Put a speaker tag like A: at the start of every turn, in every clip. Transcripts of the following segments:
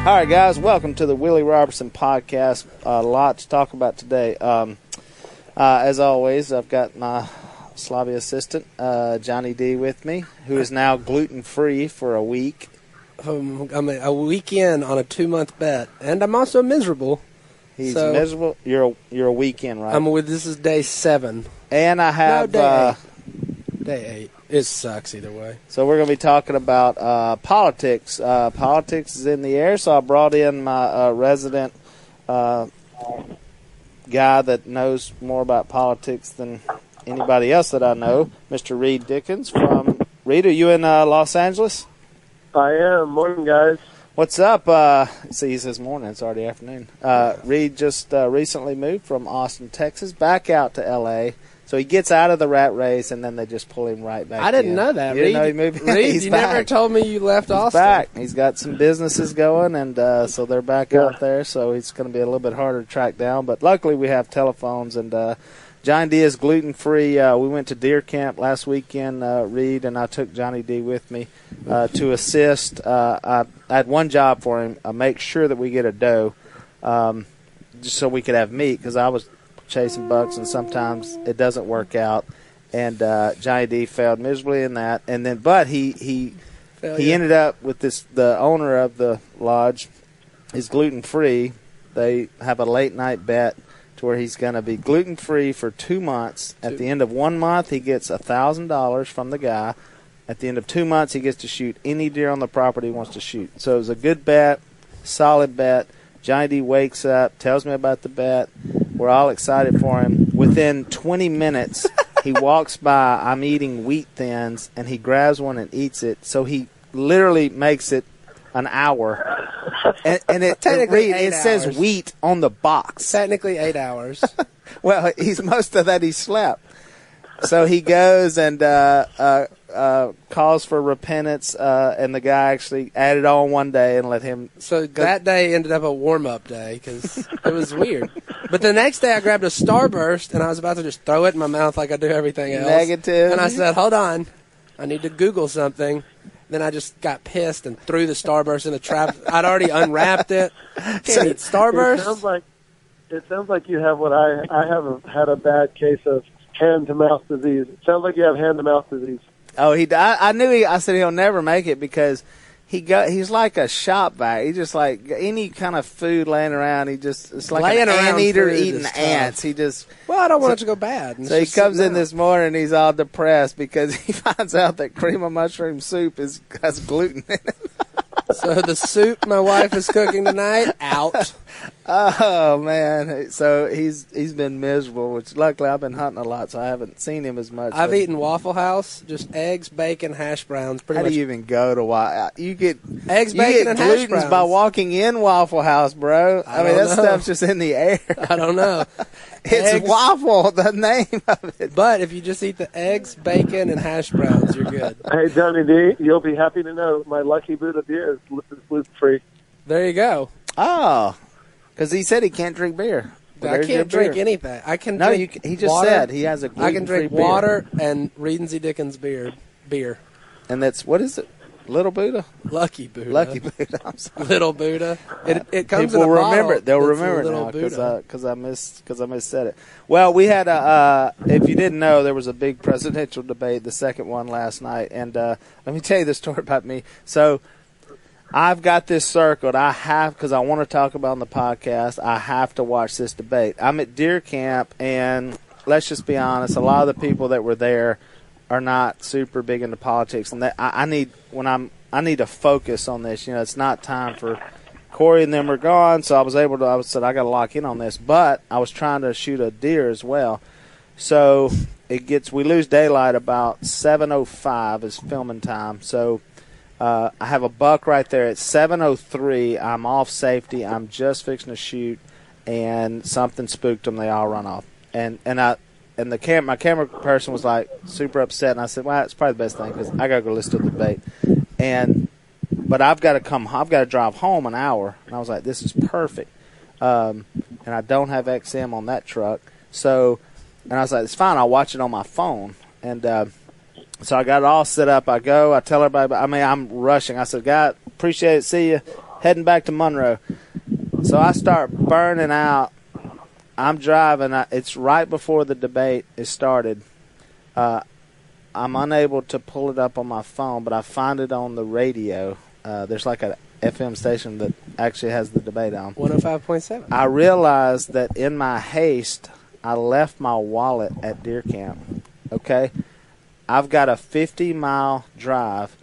A: All right, guys, welcome to the Willie Robertson podcast. A lot to talk about today. Um, uh, as always, I've got my Slavia assistant, uh, Johnny D, with me, who is now gluten free for a week.
B: Um, I'm a, a weekend on a two month bet, and I'm also miserable.
A: He's
B: So-
A: miserable. You're a, you're a weekend, right?
B: I'm with this is day seven,
A: and I have.
B: Day
A: uh,
B: day eight. It sucks either way.
A: so we're going to be talking about uh, politics. Uh, politics is in the air, so I brought in my uh, resident uh, guy that knows more about politics than anybody else that I know, Mr. Reed Dickens from. Reed, are you in uh, Los Angeles?
C: I am. Morning, guys.
A: What's up? Uh, see, he says morning. It's already afternoon. Uh, Reed just uh, recently moved from Austin, Texas, back out to L.A. So he gets out of the rat race, and then they just pull him right back.
B: I didn't
A: in.
B: know that.
A: You
B: Reed,
A: didn't know he moved.
B: Reed,
A: He's
B: you
A: back.
B: never told me you left
A: He's
B: Austin.
A: back. He's got some businesses going, and uh, so they're back
C: Yeah.
A: out there. So he's going to be a little bit harder to track down. But luckily, we have telephones, and uh, Johnny D is gluten free. Uh, we went to deer camp last weekend, uh, Reed, and I took Johnny D with me uh, to assist. Uh, I, I had one job for him: uh, make sure that we get a doe, um, just so we could have meat. Because I was chasing bucks, and sometimes it doesn't work out. And uh, Johnny D failed miserably in that. And then, but he he he ended up with this. The owner of the lodge is gluten free. They have a late night bet to where he's going to be gluten free for two months. At the end of one month, he gets a thousand dollars from the guy. At the end of two months, he gets to shoot any deer on the property he wants to shoot. So it was a good bet, solid bet. Johnny D wakes up, tells me about the bet. We're all excited for him. Within 20 minutes, he walks by. I'm eating wheat thins, and he grabs one and eats it. So he literally makes it an hour. And, and it, it,
B: Technically
A: read-
B: eight
A: it says wheat on the box.
B: Technically eight hours.
A: Well, he's most of that he slept. So he goes and uh, uh, uh, calls for repentance, uh, and the guy actually added on one day and let him.
B: So that day ended up a warm up day because it was weird. But the next day I grabbed a Starburst and I was about to just throw it in my mouth like I do everything else.
A: Negative.
B: And I said, hold on, I need to Google something. Then I just got pissed and threw the Starburst in the trap. I'd already unwrapped it. Can't eat starburst.
C: It sounds like it sounds like you have what I I have a, had a bad case of hand to mouth disease. It sounds like you have hand to mouth disease.
A: Oh, he. I, I knew he. I said he'll never make it because he got. He's like a shop vac. He just like any kind of food laying around. He just it's like
B: Laying
A: an
B: around
A: anteater
B: food
A: eating
B: is tough.
A: ants. He just.
B: Well, I don't want it to go bad. And
A: So he
B: just
A: comes
B: sitting
A: in this morning. He's all depressed because he finds out that cream of mushroom soup is has gluten in it.
B: So the soup my wife is cooking tonight out.
A: Oh man! So he's he's been miserable. Which luckily I've been hunting a lot, so I haven't seen him as much.
B: I've eaten Waffle House, just eggs, bacon, hash browns. Pretty
A: How
B: much
A: do you even go to Wa- You get
B: eggs,
A: you
B: bacon,
A: get
B: and hash browns.
A: by walking in Waffle House, bro. I,
B: I
A: mean that
B: know.
A: stuff's just in the air.
B: I don't know.
A: It's
B: Eggs.
A: waffle, the name of it.
B: But if you just eat the eggs, bacon, and hash browns, you're good.
C: Hey Johnny D, you'll be happy to know my lucky Buddha beer is gluten free.
B: There you go.
A: Oh, because he said he can't drink beer. Well,
B: I can't drink
A: beer.
B: anything. I can.
A: No,
B: drink
A: you. can- He just
B: water.
A: said he has a.
B: I can drink
A: gluten-free beer.
B: water and Reed and Z Dickens beer. Beer.
A: and that's what is it? Little Buddha,
B: Lucky Buddha.
A: Lucky Buddha. I'm sorry.
B: Little Buddha. It, it comes
A: People
B: in a
A: will remember it. They'll remember it
B: little
A: now because
B: Buddha.
A: I because I missed because I missaid it. Well, we had a. Uh, if you didn't know, there was a big presidential debate, the second one last night, and uh, let me tell you the story about me. So. I've got this circled. I have because I want to talk about on the podcast. I have to watch this debate. I'm at deer camp, and let's just be honest. A lot of the people that were there are not super big into politics, and that I, I need when I'm I need to focus on this. You know, it's not time for Corey and them were gone, so I was able to. I said I got to lock in on this, but I was trying to shoot a deer as well. So it gets we lose daylight about 7:05 is filming time. So uh, I have a buck right there at 7:03. I'm off safety. I'm just fixing to shoot, and something spooked them. They all run off, and and I. And the cam- my camera person was like super upset, and I said, "Well, it's probably the best thing because I gotta go listen to the debate." And but I've got to come. I've got to drive home an hour, and I was like, "This is perfect." Um, and I don't have XM on that truck, so and I was like, "It's fine. I'll watch it on my phone." And uh, so I got it all set up. I go. I tell everybody. I mean, I'm rushing. I said, "God, appreciate it. See you." Heading back to Monroe. So I start burning out. I'm driving. I, it's right before the debate is started. Uh, I'm unable to pull it up on my phone, but I find it on the radio. Uh, there's like a FM station that actually has the debate on.
B: 105.7.
A: I realized that in my haste, I left my wallet at deer camp. Okay, I've got a 50 mile drive.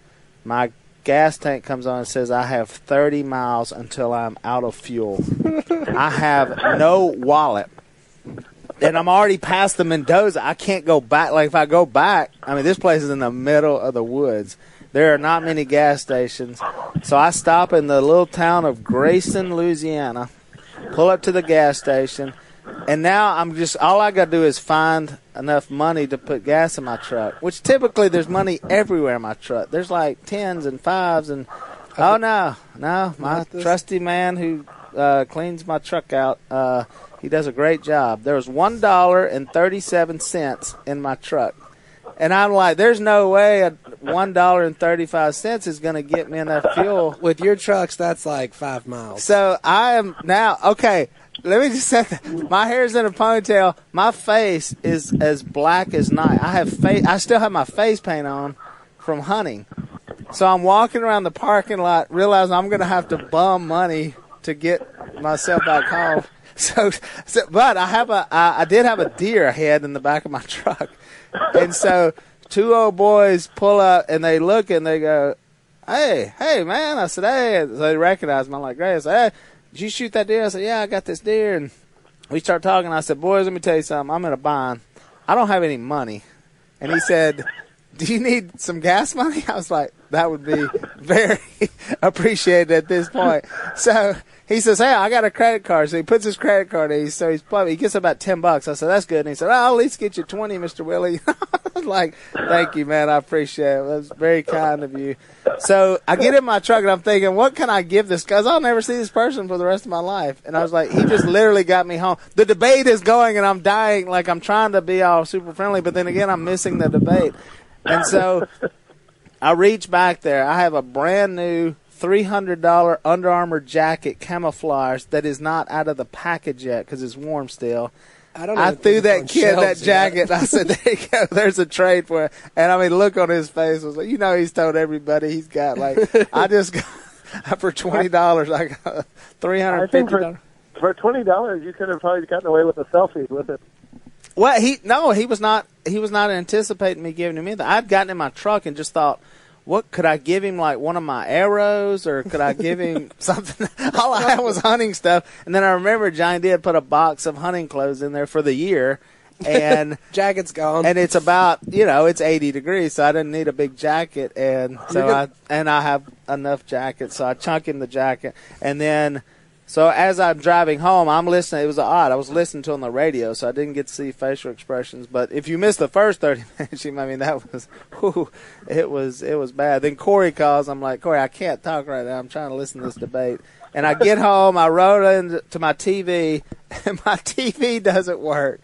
A: My gas tank comes on and says I have 30 miles until I'm out of fuel. I have no wallet. And I'm already past the Mendoza. I can't go back. Like if I go back, I mean this place is in the middle of the woods. There are not many gas stations. So I stop in the little town of Grayson, Louisiana, pull up to the gas station, and now I'm just all I got to do is find enough money to put gas in my truck. Which typically there's money everywhere in my truck. There's like tens and fives and oh no, no, my trusty man who uh, cleans my truck out. Uh, he does a great job. There was one dollar and thirty-seven cents in my truck, and I'm like, "There's no way a one dollar and thirty-five cents is going to get me enough fuel."
B: With your trucks, that's like five miles.
A: So I am now okay. Let me just say that my hair's in a ponytail. My face is as black as night. I have face. I still have my face paint on from hunting. So I'm walking around the parking lot, realizing I'm going to have to bum money to get myself back home. So, so but I have a. I, I did have a deer head in the back of my truck, and so two old boys pull up and they look and they go, hey, hey, man. I said, hey. So they recognize me. I'm like, great. I said, hey, did you shoot that deer? I said, yeah, I got this deer. And we start talking. I said, boys, let me tell you something. I'm in a bind. I don't have any money. And he said, do you need some gas money? I was like, that would be very appreciated at this point. So he says, hey, I got a credit card. So he puts his credit card in. So he's probably, he gets about 10 bucks. I said, that's good. And he said, oh, I'll at least get you 20, Mr. Willie. I was like, thank you, man. I appreciate it. That's very kind of you. So I get in my truck and I'm thinking, what can I give this? Cause I'll never see this person for the rest of my life. And I was like, he just literally got me home. The debate is going and I'm dying. Like I'm trying to be all super friendly, but then again, I'm missing the debate. And so I reach back there. I have a brand new three hundred dollar Under Armour jacket camouflage that is not out of the package yet because it's warm still.
B: I don't.
A: I threw
B: think it's on
A: that kid that jacket. I said, "There you go. There's a trade for it." And I mean, look on his face was like, you know, he's told everybody he's got like, I just got for twenty dollars. I got three hundred
C: for,
A: dollars.
C: for twenty dollars, you could have probably gotten away with a selfie with it.
A: Well, he no, he was not. He was not anticipating me giving him anything. I'd gotten in my truck and just thought, what could I give him? Like one of my arrows, or could I give him something? All I had was hunting stuff. And then I remember Johnny did put a box of hunting clothes in there for the year, and
B: Jacket's gone.
A: and it's about you know it's 80 degrees, so I didn't need a big jacket, and so I and I have enough jackets, so I chunk in the jacket, and then. So as I'm driving home, I'm listening. It was odd. I was listening to on the radio, so I didn't get to see facial expressions. But if you missed the first 30 minutes, I mean that was, whew, it was it was bad. Then Corey calls. I'm like, Corey, I can't talk right now. I'm trying to listen to this debate. And I get home. I roll into my TV, and my TV doesn't work.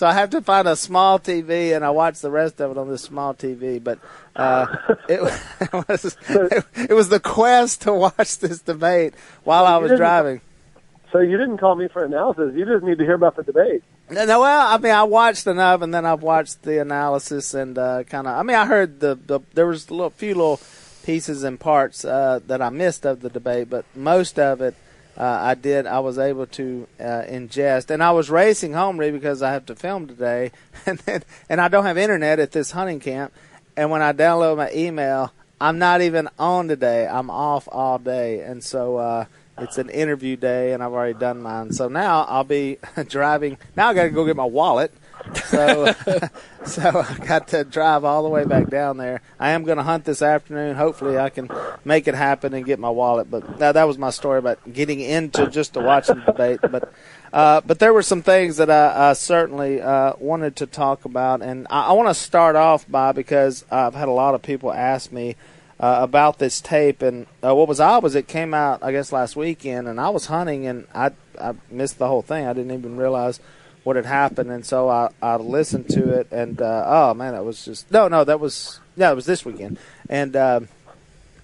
A: So I have to find a small TV, and I watch the rest of it on this small TV. But uh, it, was it, was the quest to watch this debate while I was driving.
C: So you didn't call me for analysis. You just need to hear about the debate.
A: No, no, well, I mean, I watched enough, and then I've watched the analysis, and uh, kind of. I mean, I heard the, the there was a little, few little pieces and parts uh, that I missed of the debate, but most of it uh, I did. I was able to uh, ingest, and I was racing home really because I have to film today, and then, and I don't have internet at this hunting camp, and when I download my email, I'm not even on today. I'm off all day, and so. Uh, it's an interview day, and I've already done mine. So now I'll be driving. Now I got to go get my wallet. So, so I got to drive all the way back down there. I am going to hunt this afternoon. Hopefully, I can make it happen and get my wallet. But that, that was my story about getting into just to watch the debate. But, uh, but there were some things that I, I certainly uh, wanted to talk about, and I, I want to start off by because I've had a lot of people ask me. Uh, about this tape. And uh, what was odd was it came out, I guess, last weekend, and I was hunting and I I missed the whole thing. I didn't even realize what had happened, and so I I listened to it, and uh, oh man, it was just no, no, that was yeah, it was this weekend, and uh,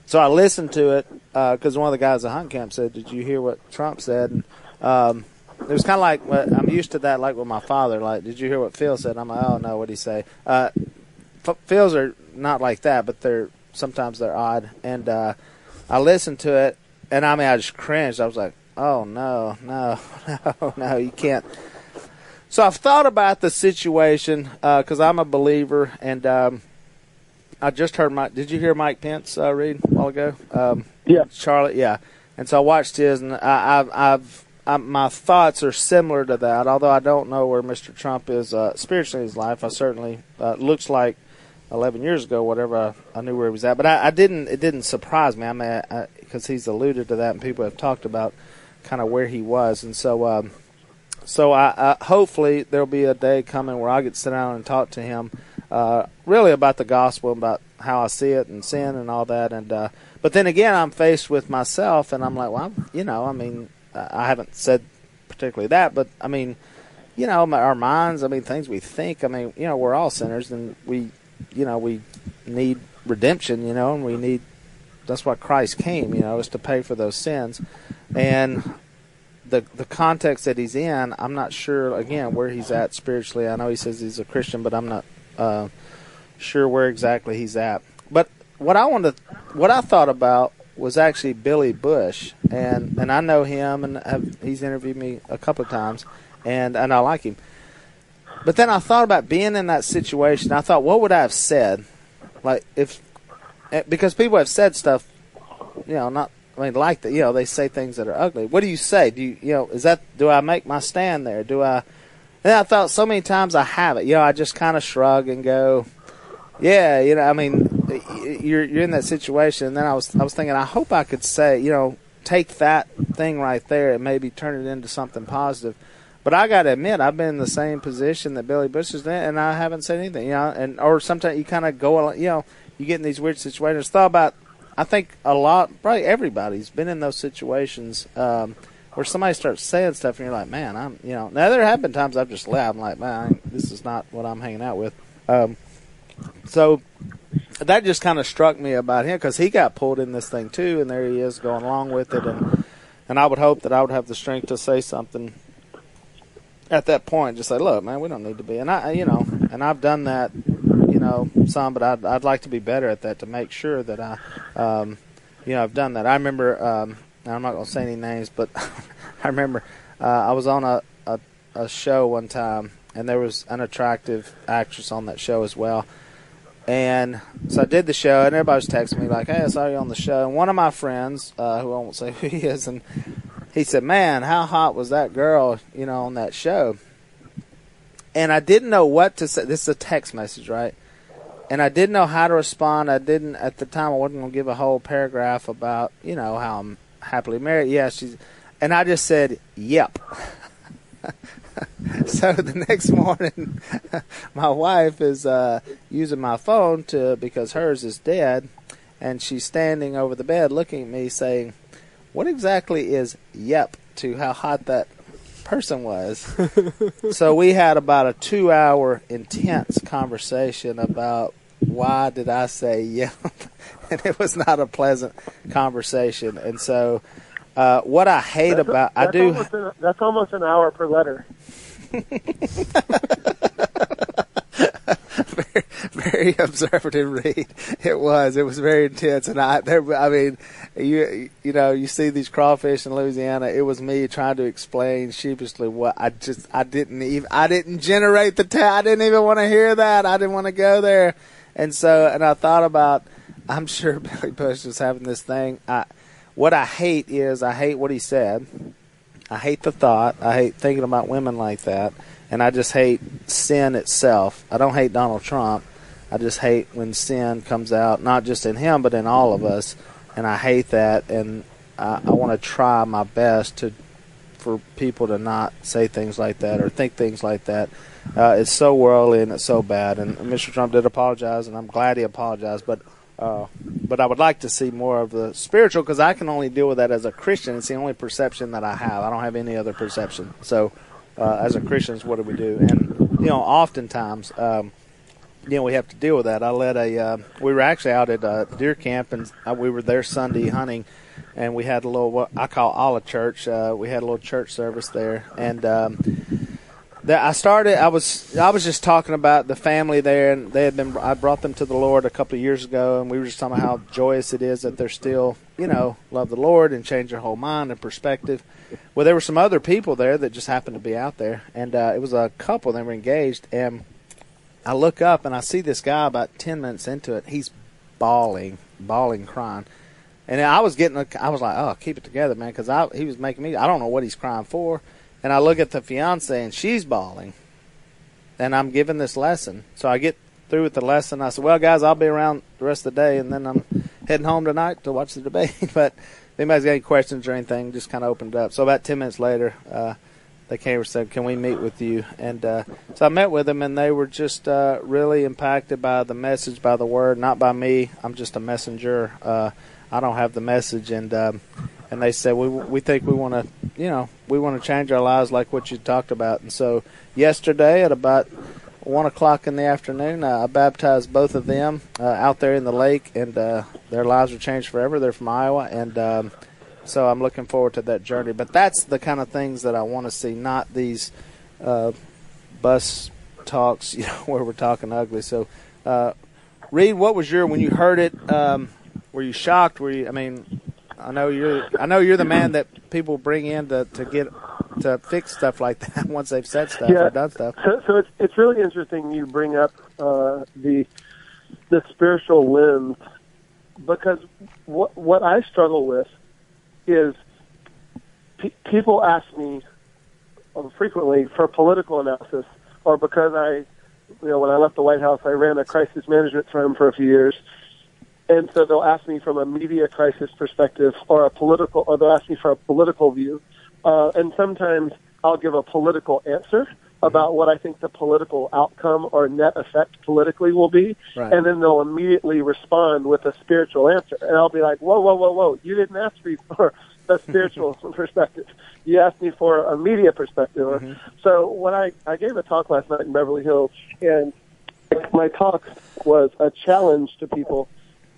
A: so I listened to it because one of the guys at hunt camp said, "Did you hear what Trump said?" And um, it was kind of like I'm used to that, like with my father. Like, did you hear what Phil said? I'm like, oh no, what did he say? Uh, Phil's are not like that, but they're sometimes they're odd. And uh, I listened to it, and I mean, I just cringed. I was like, oh no, no, no, no, you can't. So I've thought about the situation because uh, I'm a believer, and um, I just heard Mike. Did you hear Mike Pence uh, read a while ago? Um,
C: yeah,
A: Charlotte. Yeah, and so I watched his, and I, I've, I've I, my thoughts are similar to that. Although I don't know where Mr. Trump is uh, spiritually in his life, I certainly uh, looks like 11 years ago, whatever. I, I knew where he was at, but I, I didn't. It didn't surprise me. I mean, because he's alluded to that, and people have talked about kind of where he was, and so. Um, so I, I, hopefully there'll be a day coming where I get to sit down and talk to him, uh, really about the gospel, about how I see it and sin and all that. And uh, but then again, I'm faced with myself, and I'm like, well, I'm, you know, I mean, I haven't said particularly that, but I mean, you know, our minds, I mean, things we think. I mean, you know, we're all sinners, and we, you know, we need redemption, you know, and we need. That's why Christ came, you know, is to pay for those sins, and the the context that he's in, I'm not sure again where he's at spiritually. I know he says he's a Christian, but I'm not uh, sure where exactly he's at. But what I wanted, what I thought about was actually Billy Bush, and and I know him, and have, he's interviewed me a couple of times, and and I like him. But then I thought about being in that situation. I thought, what would I have said, like if, eh, because people have said stuff, you know, not I mean, like that, you know, they say things that are ugly. What do you say? Do you, you know, is that, do I make my stand there? Do I, and I thought so many times I have it. You know, I just kind of shrug and go, yeah, you know, I mean, you're, you're in that situation. And then I was, I was thinking, I hope I could say, you know, take that thing right there and maybe turn it into something positive. But I got to admit, I've been in the same position that Billy Bush is in, and I haven't said anything. You know, and or sometimes you kind of go, you know, you get in these weird situations. Thought about I think a lot, probably everybody's been in those situations um, where somebody starts saying stuff, and you're like, man, I'm, you know. Now there have been times I've just laughed, I'm like, man, this is not what I'm hanging out with. Um, so that just kind of struck me about him because he got pulled in this thing too, and there he is going along with it, and and I would hope that I would have the strength to say something at that point. Just say, look, man, we don't need to be, and I, you know, and I've done that know, some, but I'd, I'd like to be better at that to make sure that I, um, you know, I've done that. I remember, um, I'm not to say any names, but I remember uh, I was on a, a, a show one time, and there was an attractive actress on that show as well. And so I did the show, and everybody was texting me like, "Hey, I saw you on the show." And one of my friends, uh, who I won't say who he is, and he said, "Man, how hot was that girl? You know, on that show?" And I didn't know what to say. This is a text message, right? And I didn't know how to respond. I didn't at the time. I wasn't going to give a whole paragraph about you know how I'm happily married. Yeah, she's, and I just said, "Yep." so the next morning, my wife is uh, using my phone to because hers is dead, and she's standing over the bed looking at me, saying, "What exactly is yep to how hot that person was. so we had about a two hour intense conversation about why did I say yeah, and it was not a pleasant conversation. And so, uh, what I hate
C: that's
A: about
C: a,
A: I do
C: almost an, that's almost an hour per letter.
A: very, very observative Reed. It was. It was very intense, and I. There, I mean, you you know, you see these crawfish in Louisiana. It was me trying to explain sheepishly what I just I didn't even I didn't generate the. Ta- I didn't even want to hear that. I didn't want to go there, and so and I thought about. I'm sure Billy Bush was having this thing. I what I hate is I hate what he said. I hate the thought. I hate thinking about women like that, and I just hate sin itself. I don't hate Donald Trump. I just hate when sin comes out, not just in him, but in all of us, and I hate that. And I, I want to try my best to for people to not say things like that or think things like that. Uh, it's so worldly and it's so bad. And Mr. Trump did apologize, and I'm glad he apologized. But uh, but I would like to see more of the spiritual because I can only deal with that as a Christian. It's the only perception that I have. I don't have any other perception. So uh, as a Christians, what do we do? And you know, oftentimes. Um, you know, we have to deal with that. I led a. Uh, we were actually out at uh, deer camp, and uh, we were there Sunday hunting, and we had a little what I call olive church. Uh, we had a little church service there, and um, that I started. I was I was just talking about the family there, and they had been. I brought them to the Lord a couple of years ago, and we were just talking about how joyous it is that they're still, you know, love the Lord and change your whole mind and perspective. Well, there were some other people there that just happened to be out there, and uh, it was a couple. They were engaged, and I look up and I see this guy about ten minutes into it. He's bawling, bawling, crying, and I was getting. A, I was like, "Oh, keep it together, man," because I he was making me. I don't know what he's crying for, and I look at the fiance and she's bawling, and I'm giving this lesson. So I get through with the lesson. I said, "Well, guys, I'll be around the rest of the day, and then I'm heading home tonight to watch the debate." but if anybody's got any questions or anything, just kind of opened up. So about ten minutes later. Uh, they came and said, "Can we meet with you?" And uh, so I met with them, and they were just uh, really impacted by the message, by the word, not by me. I'm just a messenger. Uh, I don't have the message, and um, and they said, "We we think we want to, you know, we want to change our lives like what you talked about." And so yesterday at about one o'clock in the afternoon, uh, I baptized both of them uh, out there in the lake, and uh, their lives were changed forever. They're from Iowa, and um, so I'm looking forward to that journey. But that's the kind of things that I want to see, not these uh, bus talks, you know, where we're talking ugly. So, uh, Reed, what was your when you heard it? Um, were you shocked? Were you? I mean, I know you're. I know you're the man that people bring in to, to get to fix stuff like that once they've said stuff
C: Yeah.
A: or done stuff.
C: So, so it's it's really interesting you bring up uh, the the spiritual lens because what what I struggle with is pe- people ask me um, frequently for political analysis, or because I, you know, when I left the White House, I ran a crisis management firm for a few years, and so they'll ask me from a media crisis perspective, or a political, or they'll ask me for a political view, uh, and sometimes I'll give a political answer about what I think the political outcome or net effect politically will be,
A: Right.
C: and then they'll immediately respond with a spiritual answer, and I'll be like, "Whoa, whoa, whoa, whoa! You didn't ask me for a spiritual perspective. You asked me for a media perspective." Or So when I I gave a talk last night in Beverly Hills, and my talk was a challenge to people.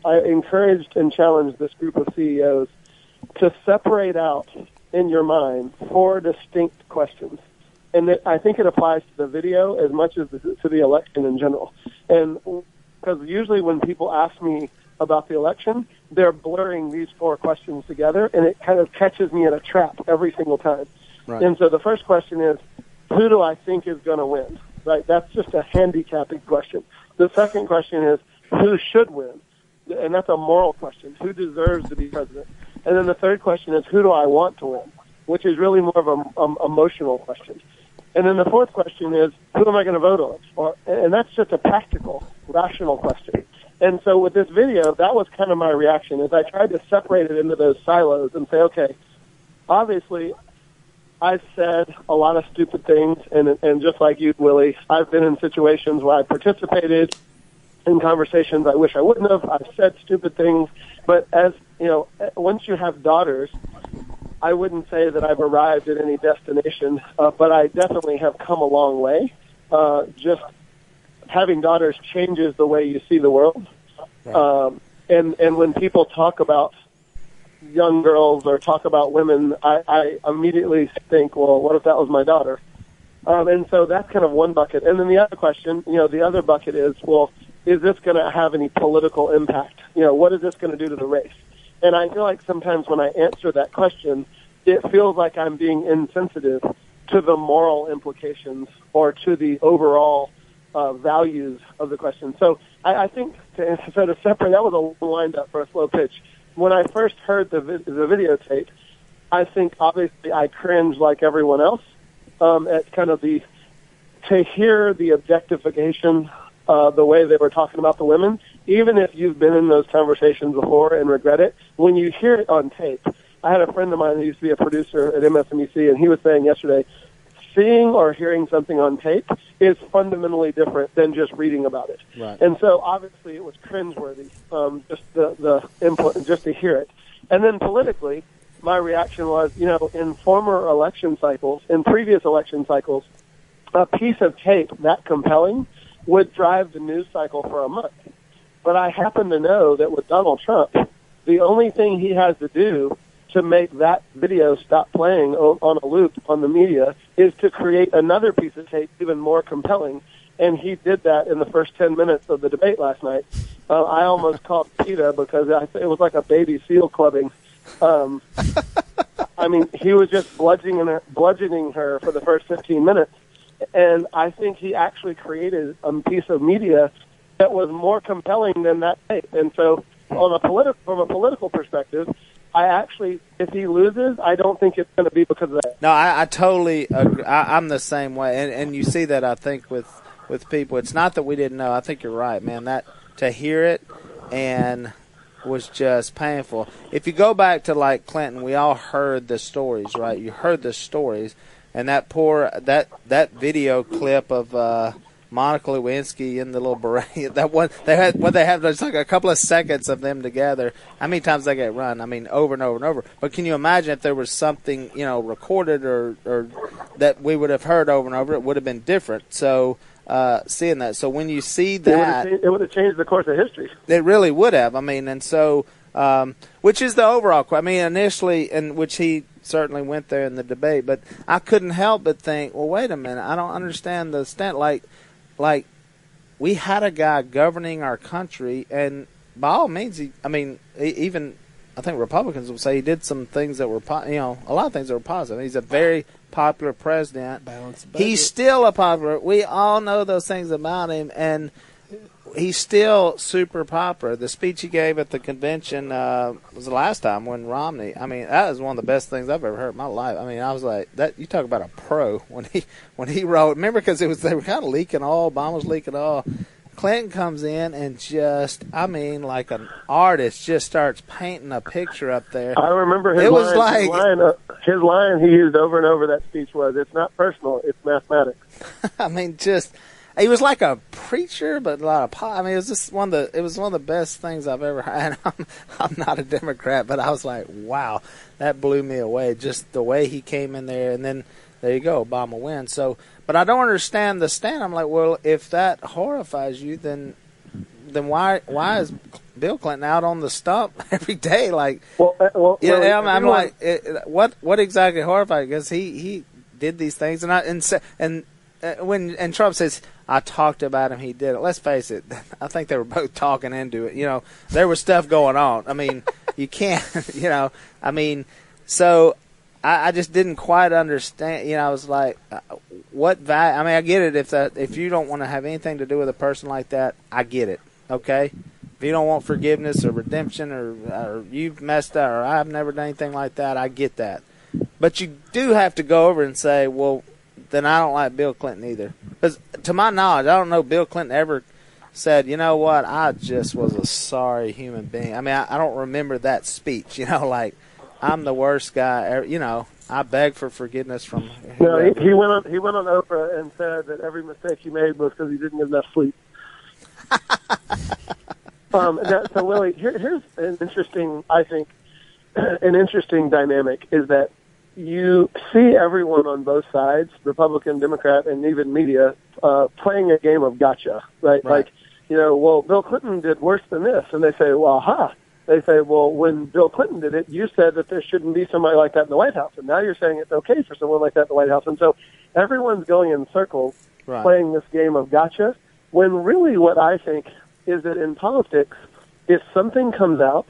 C: I encouraged and challenged this group of CEOs to separate out in your mind four distinct questions. And it, I think it applies to the video as much as the, to the election in general. And because usually when people ask me about the election, they're blurring these four questions together, and it kind of catches me in a trap every single time.
A: Right.
C: And so the first question is, who do I think is going to win? Right? That's just a handicapping question. The second question is, who should win? And that's a moral question. Who deserves to be president? And then the third question is, who do I want to win? Which is really more of an um, emotional question. And then the fourth question is, who am I going to vote on? Or, and that's just a practical, rational question. And so with this video, that was kind of my reaction. Is I tried to separate it into those silos and say, okay, obviously, I've said a lot of stupid things, and and just like you, Willie, I've been in situations where I participated in conversations I wish I wouldn't have. I've said stupid things, but as you know, once you have daughters, I wouldn't say that I've arrived at any destination, uh, but I definitely have come a long way. Uh, just having daughters changes the way you see the world. Um, and and when people talk about young girls or talk about women, I, I immediately think, well, what if that was my daughter? Um, and so that's kind of one bucket. And then the other question, you know, the other bucket is, well, is this going to have any political impact? You know, what is this going to do to the race? And I feel like sometimes when I answer that question, it feels like I'm being insensitive to the moral implications or to the overall uh, values of the question. So I, I think to, so to separate, that was a wind up for a slow pitch. when I first heard the vi- the videotape, I think obviously I cringed like everyone else um, at kind of the to hear the objectification, uh, the way they were talking about the women. Even if you've been in those conversations before and regret it, when you hear it on tape, I had a friend of mine who used to be a producer at MSNBC, and he was saying yesterday, seeing or hearing something on tape is fundamentally different than just reading about it.
A: Right.
C: And so obviously it was cringeworthy, um, just the, the input, just to hear it. And then politically, my reaction was, you know, in former election cycles, in previous election cycles, a piece of tape that compelling would drive the news cycle for a month. But I happen to know that with Donald Trump, the only thing he has to do to make that video stop playing on, on a loop on the media is to create another piece of tape even more compelling. And he did that in the first 10 minutes of the debate last night. Uh, I almost called PETA because I, it was like a baby seal clubbing. Um, I mean, he was just bludgeoning her, bludgeoning her for the first 15 minutes. And I think he actually created a piece of media that was more compelling than that tape. And so, on a politi- from a political perspective, I actually, if he loses, I don't think it's going to be because of that.
A: No, I, I totally agree. I, I'm the same way, and and you see that I think with with people. It's not that we didn't know. I think you're right, man. That to hear it and was just painful. If you go back to like Clinton, we all heard the stories, right? You heard the stories, and that poor that that video clip of. uh Monica Lewinsky in the little beret. That one they had what they have. There's like a couple of seconds of them together. How many times they get run? I mean, over and over and over. But can you imagine if there was something you know recorded or or that we would have heard over and over? It would have been different. So uh, seeing that. So when you see
C: It would, have
A: that,
C: it would have changed the course of history.
A: it really would have. I mean, and so, um, which is the overall. I mean, initially, and which he certainly went there in the debate, but I couldn't help but think, well, wait a minute, I don't understand the stand. Like, like we had a guy governing our country, and by all means, he. I mean, even I think Republicans will say he did some things that were, po- you know, a lot of things that were positive. He's a very popular president. He's still a popular. We all know those things about him, and he's still super popular. The speech he gave at the convention uh, was the last time when Romney. I mean, that was one of the best things I've ever heard in my life. I mean, I was like, that. You talk about a pro when he when he wrote. Remember, because it was they were kind of leaking all. Obama was leaking all. Clinton comes in and just, I mean, like an artist, just starts painting a picture up there.
C: I remember his
A: It was
C: line. his line, uh, his line he used over and over that speech was, "It's not personal, it's mathematics."
A: I mean, just he was like a preacher, but a lot of pop. I mean, it was just one of the it was one of the best things I've ever had. I'm, I'm not a Democrat, but I was like, wow, that blew me away. Just the way he came in there, and then there you go, Obama wins. So, but I don't understand the stand. I'm like, well, if that horrifies you, then then why why is Bill Clinton out on the stump every day? Like,
C: Well, uh, well,
A: yeah,
C: well,
A: I'm, I'm like, it, what what exactly horrified? Because he he did these things, and I and and when and Trump says I talked about him, he did it. Let's face it, I think they were both talking into it. You know, there was stuff going on. I mean, you can't, you know, I mean, so. I, I just didn't quite understand. You know, I was like, uh, "What value?" I mean, I get it if that if you don't want to have anything to do with a person like that, I get it. Okay, if you don't want forgiveness or redemption or, or you've messed up or I've never done anything like that, I get that. But you do have to go over and say, well, then I don't like Bill Clinton either. Because to my knowledge, I don't know Bill Clinton ever said, you know what, I just was a sorry human being. I mean, I, I don't remember that speech. You know, like I'm the worst guy. Ever, you know, I beg for forgiveness from.
C: No, he, he went on. He went on Oprah and said that every mistake he made was because he didn't get enough sleep. um, now, so Willie, here, here's an interesting. I think an interesting dynamic is that you see everyone on both sides, Republican, Democrat, and even media, uh, playing a game of gotcha, right?
A: Right.
C: Like, you know, well, Bill Clinton did worse than this, and they say, well, aha. They say, well, when Bill Clinton did it, you said that there shouldn't be somebody like that in the White House, and now you're saying it's okay for someone like that in the White House, and so everyone's going in circles
A: Right.
C: playing this game of gotcha. When really, what I think is that in politics, if something comes out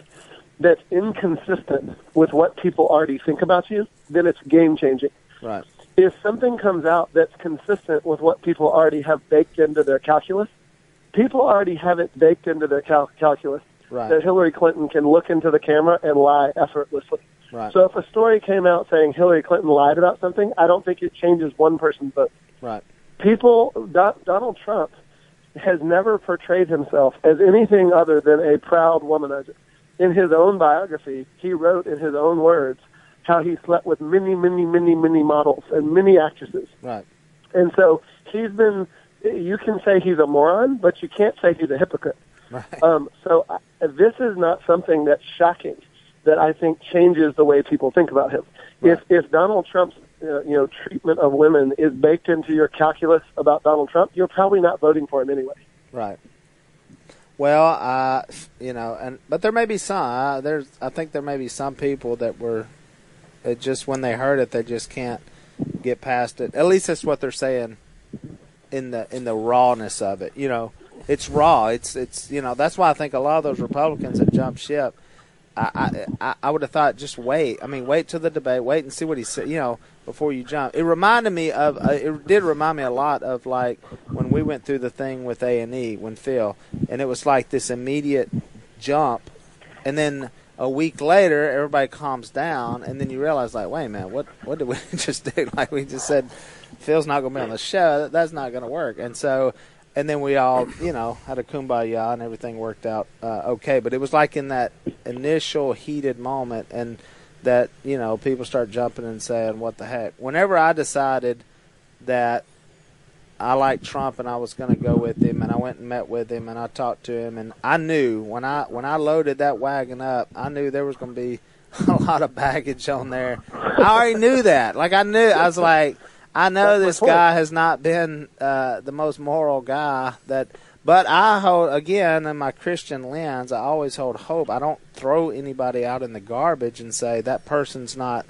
C: that's inconsistent with what people already think about you, then it's game changing.
A: Right.
C: If something comes out that's consistent with what people already have baked into their calculus, people already have it baked into their cal- calculus
A: Right.
C: that Hillary Clinton can look into the camera and lie effortlessly.
A: Right.
C: So if a story came out saying Hillary Clinton lied about something, I don't think it changes one person's vote.
A: right.
C: People, Do- Donald Trump has never portrayed himself as anything other than a proud womanizer. In his own biography, he wrote in his own words how he slept with many, many, many, many models and many actresses.
A: Right.
C: And so he's been, you can say he's a moron, but you can't say he's a hypocrite.
A: Right.
C: Um, so I, this is not something that's shocking that I think changes the way people think about him. If if Donald Trump's uh, you know treatment of women is baked into your calculus about Donald Trump, you're probably not voting for him anyway.
A: Right. Well, uh, you know, and but there may be some. Uh, there's, I think there may be some people that were, it just when they heard it, they just can't get past it. At least that's what they're saying in the in the rawness of it. You know, it's raw. It's it's you know that's why I think a lot of those Republicans that jumped ship. I, I I would have thought just wait. I mean, wait till the debate. Wait and see what he said. You know, before you jump. It reminded me of. Uh, it did remind me a lot of like we went through the thing with A and E when Phil, and it was like this immediate jump, and then a week later everybody calms down, and then you realize like, wait man, what what did we just do? Like we just said, Phil's not going to be on the show. That, that's not going to work, and so and then we all, you know, had a kumbaya and everything worked out uh, okay. But it was like in that initial heated moment, and that you know people start jumping and saying, "What the heck?" Whenever I decided that I liked Trump and I was going to go with him, and I went and met with him and I talked to him, and I knew when I when I loaded that wagon up, I knew there was going to be a lot of baggage on there. I already knew that. Like I knew, I was like. I know this guy has not been uh, the most moral guy that, but I hold again in my Christian lens. I always hold hope. I don't throw anybody out in the garbage and say that person's not,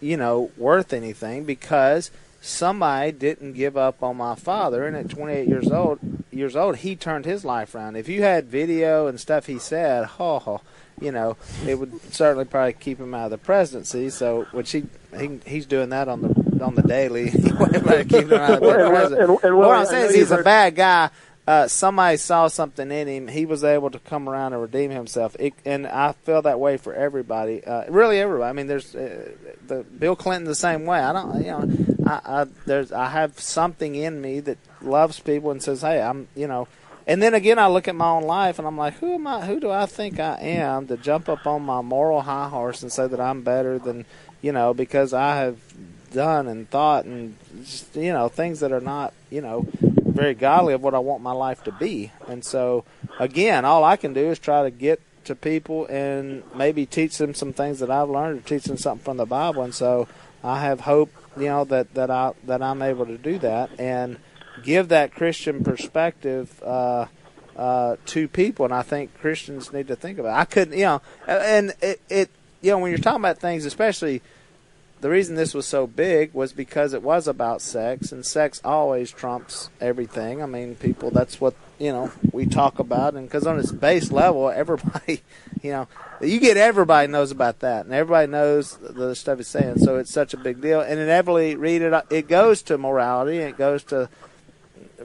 A: you know, worth anything because somebody didn't give up on my father, and at 28 years old, years old, he turned his life around. If you had video and stuff he said, oh, you know, it would certainly probably keep him out of the presidency. So, which he, he he's doing that on the on the daily keeping him out of the
C: and- and- and
A: what I'm saying is he's
C: you
A: a bad guy. Uh, somebody saw something in him. He was able to come around and redeem himself, it, and I feel that way for everybody. Uh, really, everybody. I mean, there's uh, the Bill Clinton the same way. I don't, you know, I, I there's I have something in me that loves people and says, hey, I'm, you know. And then again, I look at my own life and I'm like, who am I? Who do I think I am to jump up on my moral high horse and say that I'm better than, you know, because I have done and thought and just, you know things that are not, you know, very godly of what I want my life to be. And so, again, all I can do is try to get to people and maybe teach them some things that I've learned, or teach them something from the Bible. And so, I have hope, you know, that that I that I'm able to do that and give that Christian perspective. Uh, uh, to people, and I think Christians need to think about. It. I couldn't, you know, and it, it, you know, when you're talking about things, especially the reason this was so big was because it was about sex, and sex always trumps everything. I mean, people, that's what, you know, we talk about, and because on its base level, everybody, you know, you get everybody knows about that, and everybody knows the stuff he's saying, so it's such a big deal. And inevitably, read it, it goes to morality, and it goes to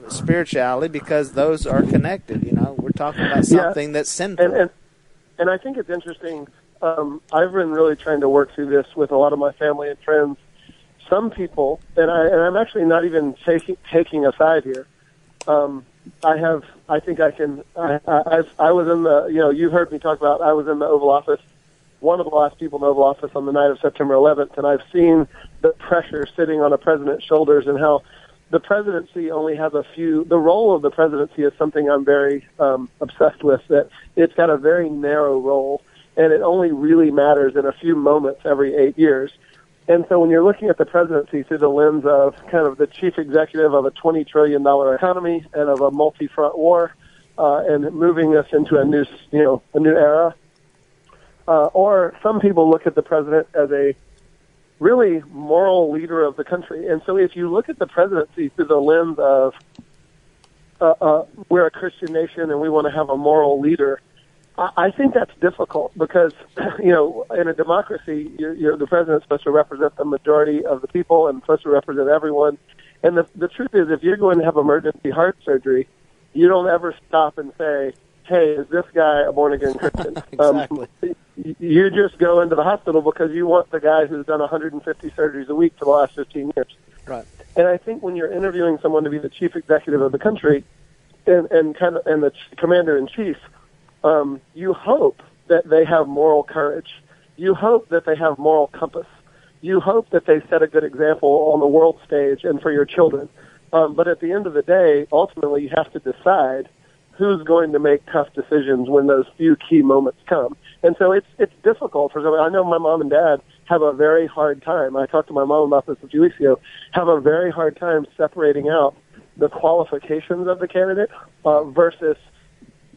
A: spirituality because those are connected, you know. We're talking about
C: Yeah.
A: something that's sinful.
C: And and and I think it's interesting. Um, I've been really trying to work through this with a lot of my family and friends. Some people, and I and I'm actually not even taking taking a side here. Um, I have. I think I can. I, I, I was in the. You know, you've heard me talk about. I was in the Oval Office, one of the last people in the Oval Office on the night of September 11th, and I've seen the pressure sitting on a president's shoulders and how the presidency only has a few. The role of the presidency is something I'm very um, obsessed with. That it's got a very narrow role, and it only really matters in a few moments every eight years. And so when you're looking at the presidency through the lens of kind of the chief executive of a $20 trillion economy and of a multi-front war, uh, and moving us into a new, you know, a new era, uh, or some people look at the president as a really moral leader of the country. And so if you look at the presidency through the lens of uh, uh, we're a Christian nation and we want to have a moral leader, I, I think that's difficult because, you know, in a democracy, you're, you're, the president's supposed to represent the majority of the people and supposed to represent everyone. And the, the truth is, if you're going to have emergency heart surgery, you don't ever stop and say, hey, is this guy a born again Christian?
A: Exactly.
C: Um, you just go into the hospital because you want the guy who's done 150 surgeries a week for the last 15 years.
A: Right.
C: And I think when you're interviewing someone to be the chief executive of the country, and, and kind of and the commander in chief, um, you hope that they have moral courage. You hope that they have moral compass. You hope that they set a good example on the world stage and for your children. Um, but at the end of the day, ultimately, you have to decide who's going to make tough decisions when those few key moments come. And so it's it's difficult for some. I know my mom and dad have a very hard time. I talked to my mom about this weeks ago. Have a very hard time separating out the qualifications of the candidate uh, versus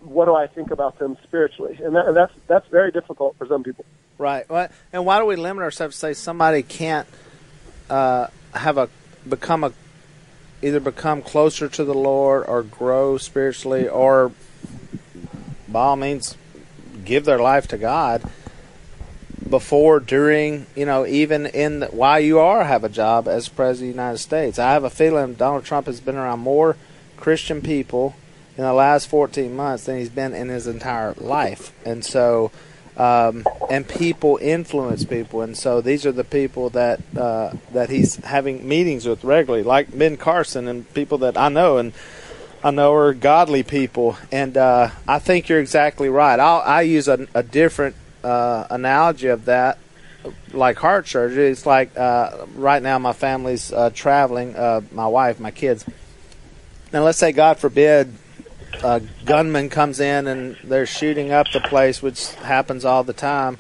C: what do I think about them spiritually, and, that, and that's that's very difficult for some people.
A: Right. And why do we limit ourselves to say somebody can't uh, have a become a either become closer to the Lord or grow spiritually or by all means give their life to God before, during, you know, even in the, while you are have a job as president of the United States. I have a feeling Donald Trump has been around more Christian people in the last 14 months than he's been in his entire life, and so. Um, and people influence people, and so these are the people that uh, that he's having meetings with regularly, like Ben Carson and people that I know and I know are godly people. And uh, I think you're exactly right. I'll, I use a, a different uh, analogy of that, like heart surgery. It's like uh, right now my family's uh, traveling, uh, my wife, my kids. Now let's say God forbid a gunman comes in and they're shooting up the place, which happens all the time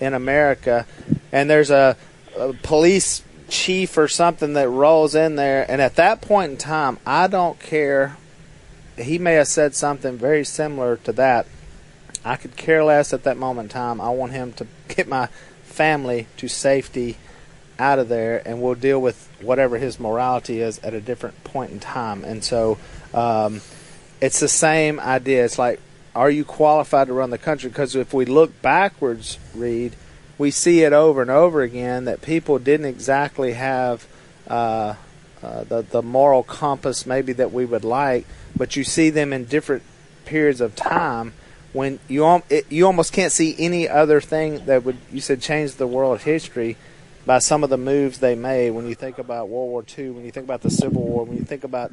A: in America, and there's a, a police chief or something that rolls in there, and at that point in time, I don't care. He may have said something very similar to that. I could care less at that moment in time. I want him to get my family to safety out of there, and we'll deal with whatever his morality is at a different point in time. And so, um, it's the same idea. It's like, are you qualified to run the country? Because if we look backwards, Reed, we see it over and over again that people didn't exactly have uh, uh, the the moral compass maybe that we would like, but you see them in different periods of time when you it, you almost can't see any other thing that would you said change the world history by some of the moves they made. When you think about World War II, when you think about the Civil War, when you think about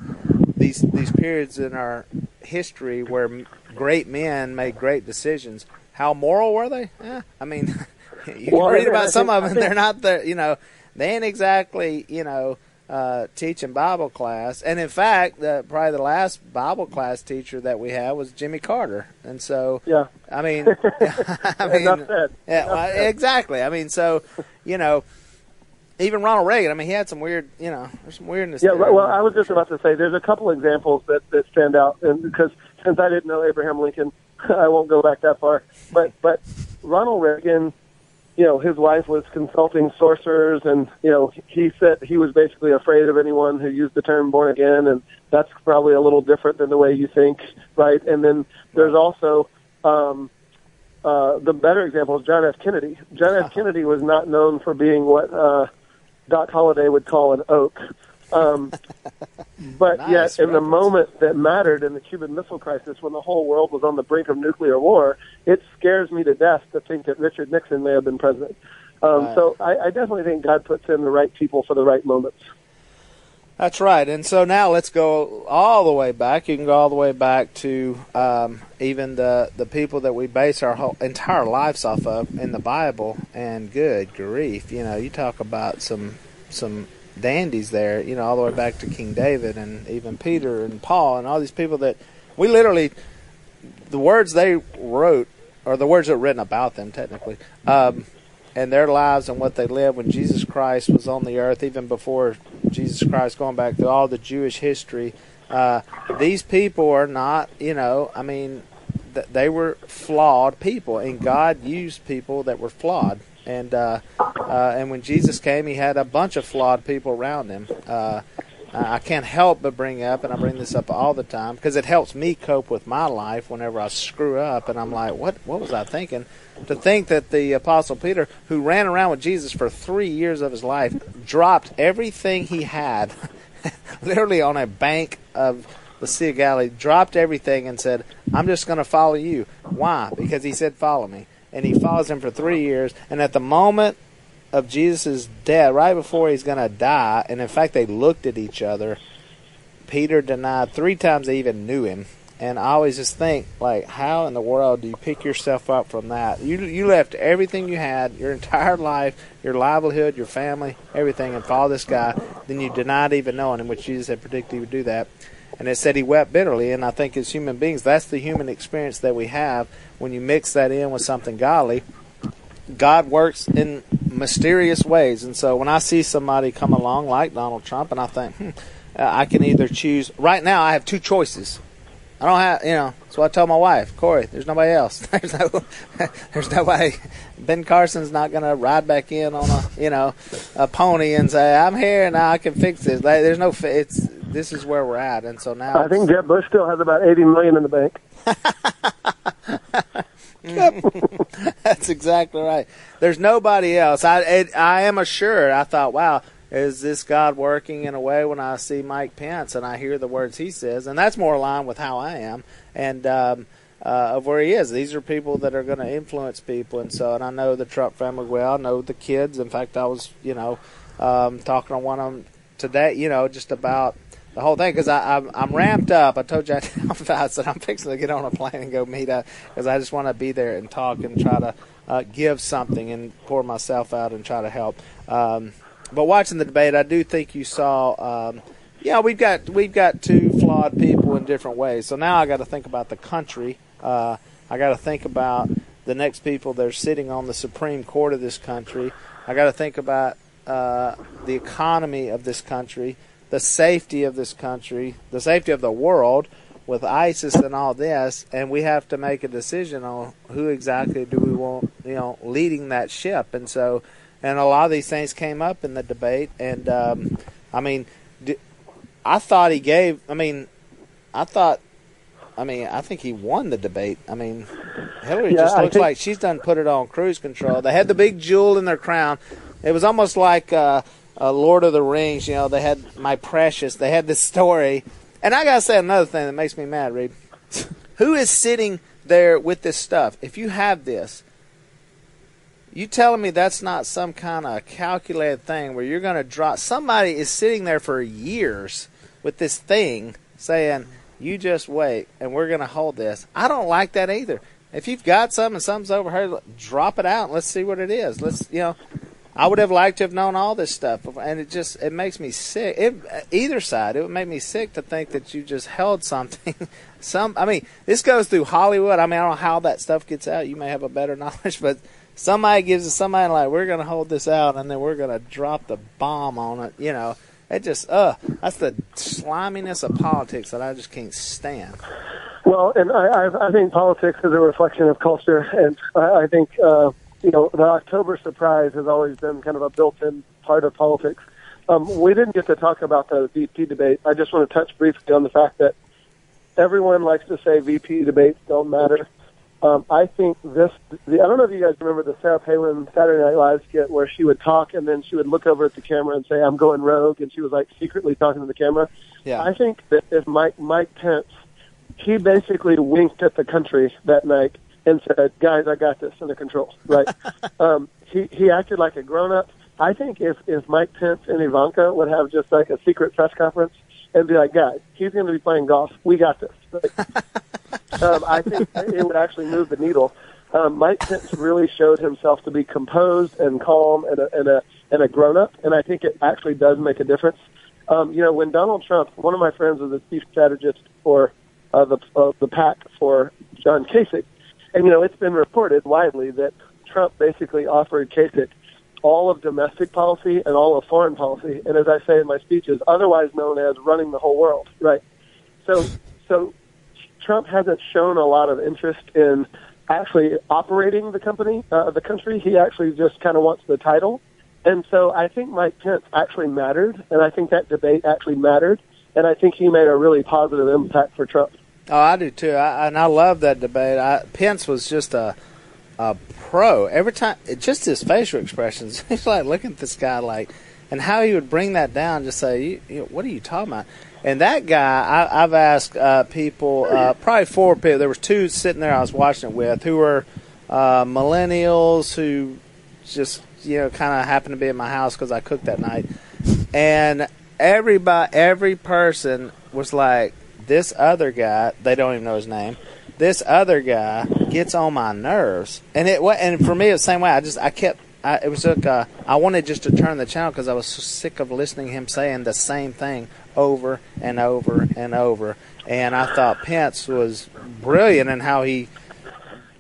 A: these these periods in our history where great men made great decisions. How moral were they? Eh, I mean, you
C: Well,
A: read about some of them. They're not the you know they ain't exactly you know uh, teaching Bible class. And in fact, the, probably the last Bible class teacher that we had was Jimmy Carter. And so
C: Yeah.
A: I mean, I mean, yeah, well, exactly. I mean, so you know, even Ronald Reagan. I mean, he had some weird, you know, there's some weirdness.
C: Yeah,
A: there.
C: well, I was just about to say there's a couple examples that that stand out, and because since I didn't know Abraham Lincoln, I won't go back that far. But but Ronald Reagan, you know, his wife was consulting sorcerers, and you know, he said he was basically afraid of anyone who used the term born again, and that's probably a little different than the way you think, right? And then there's also um, uh, the better example is John F. Kennedy. John F. Kennedy was not known for being what uh, Doc Holliday would call an oak. Um, but
A: Nice
C: yet, in the moment that mattered in the Cuban Missile Crisis, when the whole world was on the brink of nuclear war, it scares me to death to think that Richard Nixon may have been president. Um,
A: Right.
C: So I, I definitely think God puts in the right people for the right moments.
A: That's right. And so now let's go all the way back. You can go all the way back to um, even the the people that we base our whole entire lives off of in the Bible. And good grief, you know, you talk about some some dandies there. You know, all the way back to King David and even Peter and Paul and all these people that we literally the words they wrote or the words that were written about them technically. Um, and their lives and what they lived when Jesus Christ was on the earth, even before Jesus Christ, going back through all the Jewish history. Uh, these people are not, you know, I mean, th- they were flawed people, and God used people that were flawed. And uh, uh, and when Jesus came, He had a bunch of flawed people around Him. Uh, I can't help but bring up, and I bring this up all the time because it helps me cope with my life whenever I screw up, and I'm like, "What? What was I thinking?" To think that the Apostle Peter, who ran around with Jesus for three years of his life, dropped everything he had, literally on a bank of the Sea of Galilee, dropped everything and said, I'm just going to follow you. Why? Because he said, Follow me. And he follows him for three years. And at the moment of Jesus' death, right before he's going to die, and in fact, they looked at each other, Peter denied three times they even knew him. And I always just think, like, how in the world do you pick yourself up from that? You you left everything you had, your entire life, your livelihood, your family, everything, and follow this guy. Then you denied even knowing him, which Jesus had predicted he would do that. And it said he wept bitterly. And I think as human beings, that's the human experience that we have when you mix that in with something godly. God works in mysterious ways. And so when I see somebody come along like Donald Trump, and I think, hmm, I can either choose. Right now, I have two choices. I don't have, you know. So I tell my wife, Korie, there's nobody else. There's no, there's nobody. Ben Carson's not going to ride back in on a, you know, a pony and say, I'm here and I can fix this. Like, there's no, it's this is where we're at, and so now
C: I think Jeb Bush still has about 80 million in the bank.
A: That's exactly right. There's nobody else. I it, I am assured. I thought, wow, is this God working in a way when I see Mike Pence and I hear the words he says, and that's more aligned with how I am and um, uh, of where he is. These are people that are going to influence people, and so and I know the Trump family well. I know the kids. In fact, I was you know um, talking to one of them today. You know, just about the whole thing because I'm, I'm ramped up. I told you I said I'm fixing to get on a plane and go meet up because I just want to be there and talk and try to uh, give something and pour myself out and try to help. Um, but watching the debate, I do think you saw. Um, yeah, we've got we've got two flawed people in different ways. So now I got to think about the country. Uh, I got to think about the next people that are sitting on the Supreme Court of this country. I got to think about uh, the economy of this country the safety of this country, the safety of the world with ISIS and all this, and we have to make a decision on who exactly do we want, you know, leading that ship. And so, and a lot of these things came up in the debate. And um, I mean, I thought he gave. I mean, I thought. I mean, I think he won the debate. I mean, Hillary yeah, just looks think- like she's done put it on cruise control. They had the big jewel in their crown. It was almost like. Uh, uh, Lord of the Rings, you know, they had My Precious, they had this story. And I got to say another thing that makes me mad, Reed. Who is sitting there with this stuff? If you have this, you telling me that's not some kind of calculated thing where you're to drop. Somebody is sitting there for years with this thing saying, you just wait and we're to hold this. I don't like that either. If you've got something and something's overheard, drop it out and let's see what it is. Let's, you know, I would have liked to have known all this stuff, and it just it makes me sick. It, either side, it would make me sick to think that you just held something. Some, I mean, this goes through Hollywood. I mean, I don't know how that stuff gets out. You may have a better knowledge, but somebody gives it somebody like we're going to hold this out, and then we're going to drop the bomb on it. You know, it just uh, that's the sliminess of politics that I just can't stand.
C: Well, and I, I think politics is a reflection of culture, and I, I think. Uh, you know, the October surprise has always been kind of a built-in part of politics. Um, we didn't get to talk about the VP debate. I just want to touch briefly on the fact that everyone likes to say VP debates don't matter. Um, I think this. The, I don't know if you guys remember the Sarah Palin Saturday Night Live skit where she would talk and then she would look over at the camera and say, "I'm going rogue," and she was like secretly talking to the camera.
A: Yeah.
C: I think that if Mike Mike Pence, he basically winked at the country that night and said, "Guys, I got this under control." Right? um, he he acted like a grown up. I think if if Mike Pence and Ivanka would have just like a secret press conference and be like, "Guys, he's going to be playing golf. We got this." Like, um, I think it would actually move the needle. Um, Mike Pence really showed himself to be composed and calm and a, and a and a grown up, and I think it actually does make a difference. Um, you know, when Donald Trump, one of my friends was a chief strategist for uh, the uh, the PAC for John Kasich, and, you know, it's been reported widely that Trump basically offered Kasich all of domestic policy and all of foreign policy, and as I say in my speeches, otherwise known as running the whole world, right? So, so Trump hasn't shown a lot of interest in actually operating the company, uh, the country. He actually just kind of wants the title. And so I think Mike Pence actually mattered, and I think that debate actually mattered, and I think he made a really positive impact for Trump.
A: Oh, I do too, I, and I love that debate. I, Pence was just a a pro every time. It, just his facial expressions. He's like looking at this guy like, and how he would bring that down. Just say, you, you "What are you talking about?" And that guy, I, I've asked uh, people, uh, probably four people. There was two sitting there I was watching it with, who were uh, millennials who just you know kind of happened to be in my house because I cooked that night, and everybody, every person was like, "This other guy." They don't even know his name. This other guy gets on my nerves, and it and for me it was the same way. I just I kept. I, it was like uh, I wanted just to turn the channel because I was so sick of listening to him saying the same thing over and over and over. And I thought Pence was brilliant in how he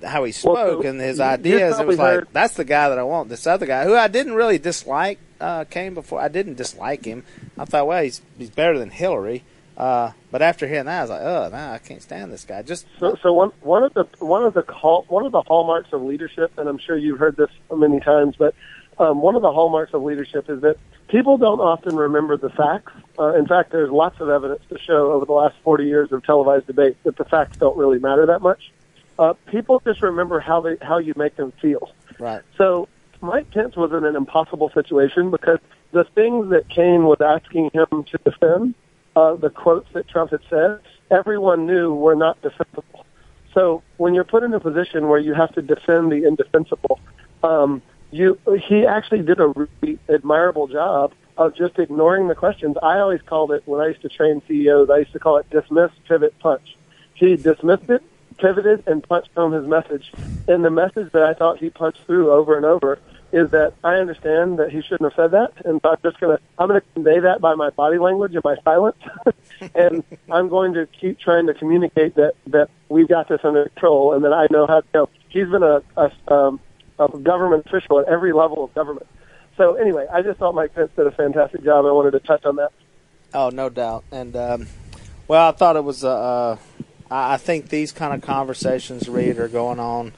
A: how he
C: Well,
A: spoke
C: so
A: and his ideas. It was like that's the guy that I want. This other guy, who I didn't really dislike, uh, came before. I didn't dislike him. I thought, well, he's he's better than Hillary. Uh, but after hearing that, I was like, oh, no, I can't stand this guy. Just
C: So, so one one of the one of the call, one of the hallmarks of leadership, and I'm sure you've heard this many times, but um, one of the hallmarks of leadership is that people don't often remember the facts. Uh, in fact, there's lots of evidence to show over the last 40 years of televised debate that the facts don't really matter that much. Uh, people just remember how they how you make them feel.
A: right.
C: So Mike Pence was in an impossible situation because the things that Kaine was asking him to defend, uh, the quotes that Trump had said, everyone knew were not defensible. So when you're put in a position where you have to defend the indefensible, um, you he actually did a really admirable job of just ignoring the questions. I always called it when I used to train CEOs. I used to call it dismiss, pivot, punch. He dismissed it, pivoted, and punched home his message. And the message that I thought he punched through over and over is that I understand that he shouldn't have said that, and so I'm just gonna I'm gonna convey that by my body language and my silence, and I'm going to keep trying to communicate that that we've got this under control and that I know how. to You know, he's been a a, um, a government official at every level of government. So anyway, I just thought Mike Pence did a fantastic job. I wanted to touch on that.
A: Oh, no doubt. And um, well, I thought it was. Uh, uh, I I think these kind of conversations, Reed, are going on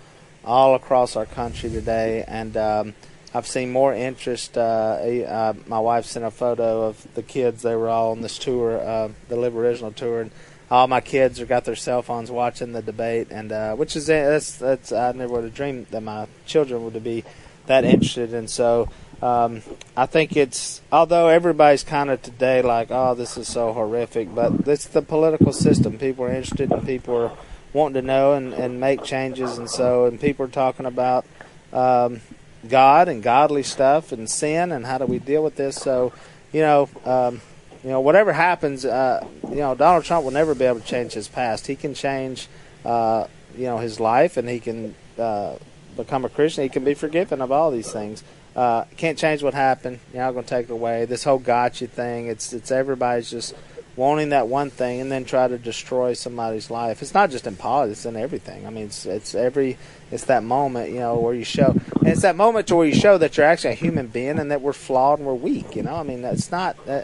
A: all across our country today, and um, I've seen more interest. Uh, uh, my wife sent a photo of the kids; they were all on this tour, uh, the Live Original tour, and all my kids have got their cell phones watching the debate, and uh, which is that's that's I never would have dreamed that my children would be that interested, and so. Um, I think it's although everybody's kind of today like, oh, this is so horrific, but it's the political system. People are interested and people are wanting to know and, and make changes, and so and people are talking about um, God and godly stuff and sin and how do we deal with this. So, you know, um, you know, whatever happens, uh, you know, Donald Trump will never be able to change his past. He can change, uh, you know, his life, and he can uh, become a Christian. He can be forgiven of all these things. Uh, can't change what happened. You're not going to take it away. This whole gotcha thing. It's it's everybody's just wanting that one thing and then try to destroy somebody's life. It's not just in politics; it's in everything. I mean, it's it's every it's that moment, you know, where you show, and it's that moment to where you show that you're actually a human being and that we're flawed and we're weak. You know, I mean, it's not. Uh,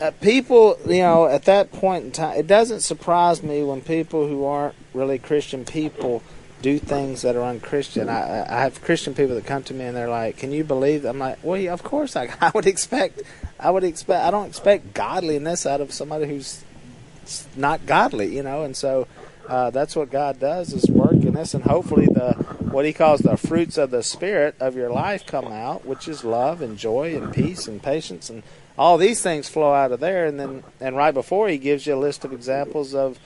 A: uh, people, you know, at that point in time, it doesn't surprise me when people who aren't really Christian people do things that are unchristian. I, I have Christian people that come to me and they're like, "Can you believe?" That? I'm like, "Well, yeah, of course I, I would expect. I would expect. I don't expect godliness out of somebody who's not godly, you know." And so uh, that's what God does is work in us, and hopefully the what He calls the fruits of the Spirit of your life come out, which is love and joy and peace and patience and all these things flow out of there. And then and right before He gives you a list of examples of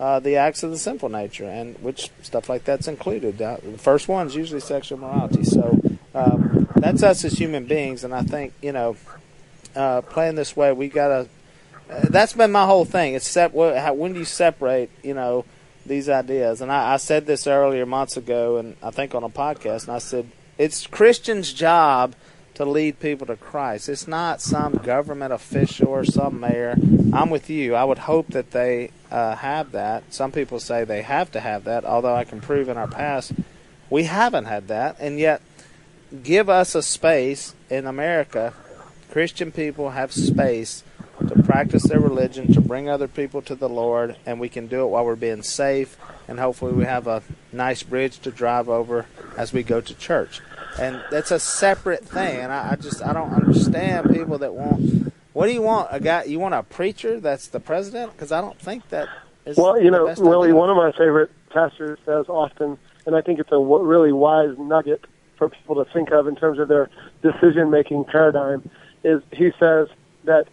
A: uh, the acts of the sinful nature, and which stuff like that's included. Uh, the first one's usually sexual morality. So um, that's us as human beings, and I think you know, uh, playing this way, we gotta. Uh, that's been my whole thing. It's sep- how, when do you separate, you know, these ideas? And I, I said this earlier months ago, and I think on a podcast, and I said it's Christians' job to lead people to Christ. It's not some government official or some mayor. I'm with you. I would hope that they uh, have that. Some people say they have to have that, although I can prove in our past we haven't had that. And yet, give us a space in America. Christian people have space to practice their religion, to bring other people to the Lord, and we can do it while we're being safe. And hopefully, we have a nice bridge to drive over as we go to church and that's a separate thing. And I, I, just I don't understand people that want. What do you want? A guy? You want a preacher that's the president? Because I don't think that is.
C: Well, you know, Willie,
A: idea.
C: one of my favorite pastors says often, and I think it's a w- really wise nugget for people to think of in terms of their decision-making paradigm. Is he says that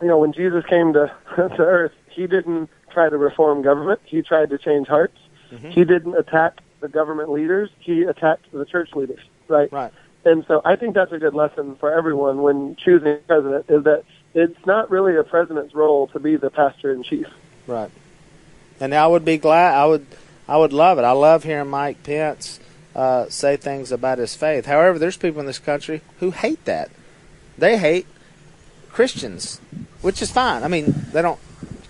C: you know when Jesus came to to earth, he didn't try to reform government. He tried to change hearts.
A: Mm-hmm.
C: He didn't attack the government leaders. He attacked the church leaders. Right.
A: Right.
C: And so I think that's a good lesson for everyone when choosing a president is that it's not really a president's role to be the pastor in chief.
A: Right. And I would be glad. I would. I would love it. I love hearing Mike Pence uh, say things about his faith. However, there's people in this country who hate that. They hate Christians, which is fine. I mean, they don't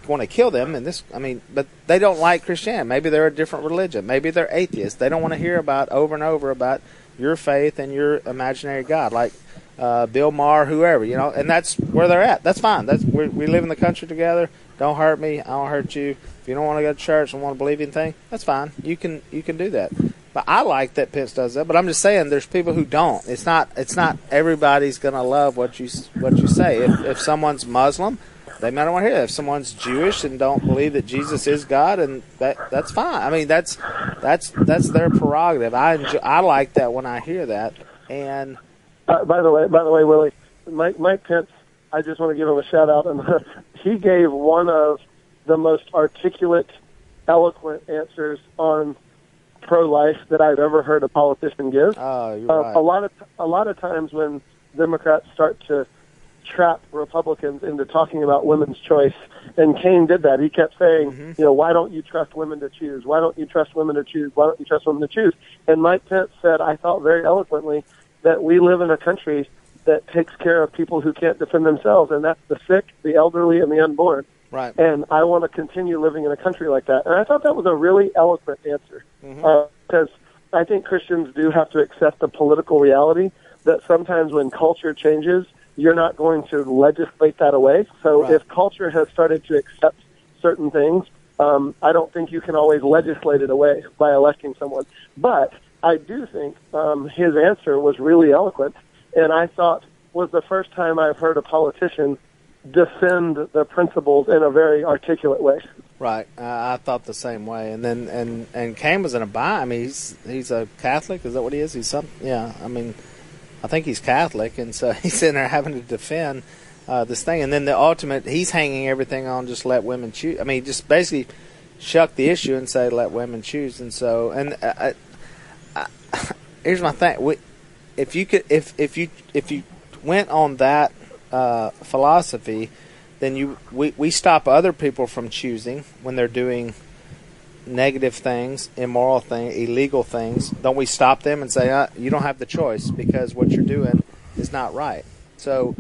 A: want to kill them in this. I mean, but they don't like Christianity. Maybe they're a different religion. Maybe they're atheists. They don't want to hear about over and over about your faith and your imaginary God, like uh, Bill Maher, whoever you know. And that's where they're at. That's fine. That's we live in the country together. Don't hurt me. I don't hurt you. If you don't want to go to church and want to believe anything, that's fine. You can you can do that. But I like that Pence does that. But I'm just saying, there's people who don't. It's not it's not everybody's gonna love what you what you say. If if someone's Muslim, they might not want to hear that. If someone's Jewish and don't believe that Jesus is God, and that that's fine. I mean, that's that's that's their prerogative. I enjoy, I like that when I hear that. And
C: Uh, by the way, by the way, Willie, Mike, Mike Pence, I just want to give him a shout out, and he gave one of the most articulate, eloquent answers on pro-life that I've ever heard a politician give.
A: oh, you're
C: Uh,
A: right.
C: A lot of a lot of times when Democrats start to trap Republicans into talking about women's choice, and Kaine did that. He kept saying,
A: Mm-hmm.
C: you know, why don't you trust women to choose? Why don't you trust women to choose? Why don't you trust women to choose? And Mike Pence said, I thought very eloquently that we live in a country that takes care of people who can't defend themselves, and that's the sick, the elderly, and the unborn.
A: Right.
C: And I want to continue living in a country like that. And I thought that was a really eloquent answer
A: Mm-hmm.
C: because I think Christians do have to accept the political reality that sometimes when culture changes, you're not going to legislate that away. So
A: Right.
C: if culture has started to accept certain things, um, I don't think you can always legislate it away by electing someone. But I do think um, his answer was really eloquent, and I thought was the first time I've heard a politician defend the principles in a very articulate way.
A: Right, uh, I thought the same way. And then and and Kaine was in a bind. I mean, he's he's a Catholic. Is that what he is? He's some. Yeah, I mean, I think he's Catholic, and so he's in there having to defend uh, this thing. And then the ultimate, he's hanging everything on just let women choose. I mean, just basically shuck the issue and say let women choose. And so and uh, I, I, here's my thing: we, if you could, if if you if you went on that uh, philosophy then you we, we stop other people from choosing when they're doing negative things, immoral things, illegal things. Don't we stop them and say, uh, "You don't have the choice because what you're doing is not right." So,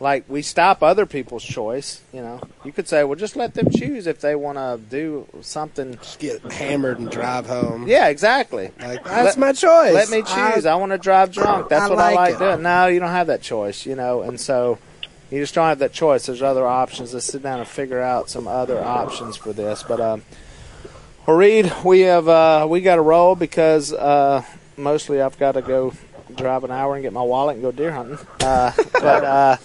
A: like we stop other people's choice. You know, you could say, "Well, just let them choose if they want to do something."
B: Just get hammered and drive home.
A: Yeah, exactly.
B: Like, that's
A: Let-
B: my choice.
A: Let me choose. I, want to drive drunk. That's
B: I
A: what
B: like
A: I like
B: it.
A: doing. No, you don't have that choice, you know, and so you just don't have that choice. There's other options. Let's sit down and figure out some other options for this. But um, Reed, we have uh, we got to roll because uh, mostly I've got to go drive an hour and get my wallet and go deer hunting. Uh, but uh,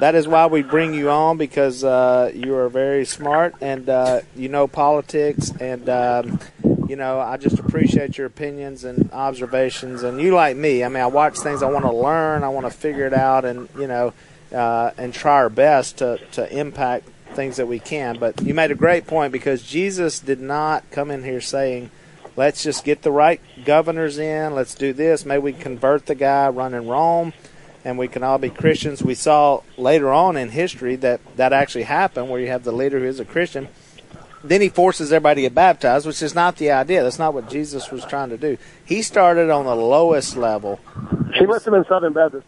A: that is why we bring you on because uh, you are very smart and uh, you know politics and. Um, you know, I just appreciate your opinions and observations. And you, like me, I mean, I watch things, I want to learn, I want to figure it out, and you know, uh, and try our best to to impact things that we can. But you made a great point because Jesus did not come in here saying, "Let's just get the right governors in. Let's do this. Maybe we convert the guy running Rome." And we can all be Christians. We saw later on in history that that actually happened, where you have the leader who is a Christian, then he forces everybody to get baptized, which is not the idea. That's not what Jesus was trying to do. He started on the lowest level.
C: He must have been Southern Baptist.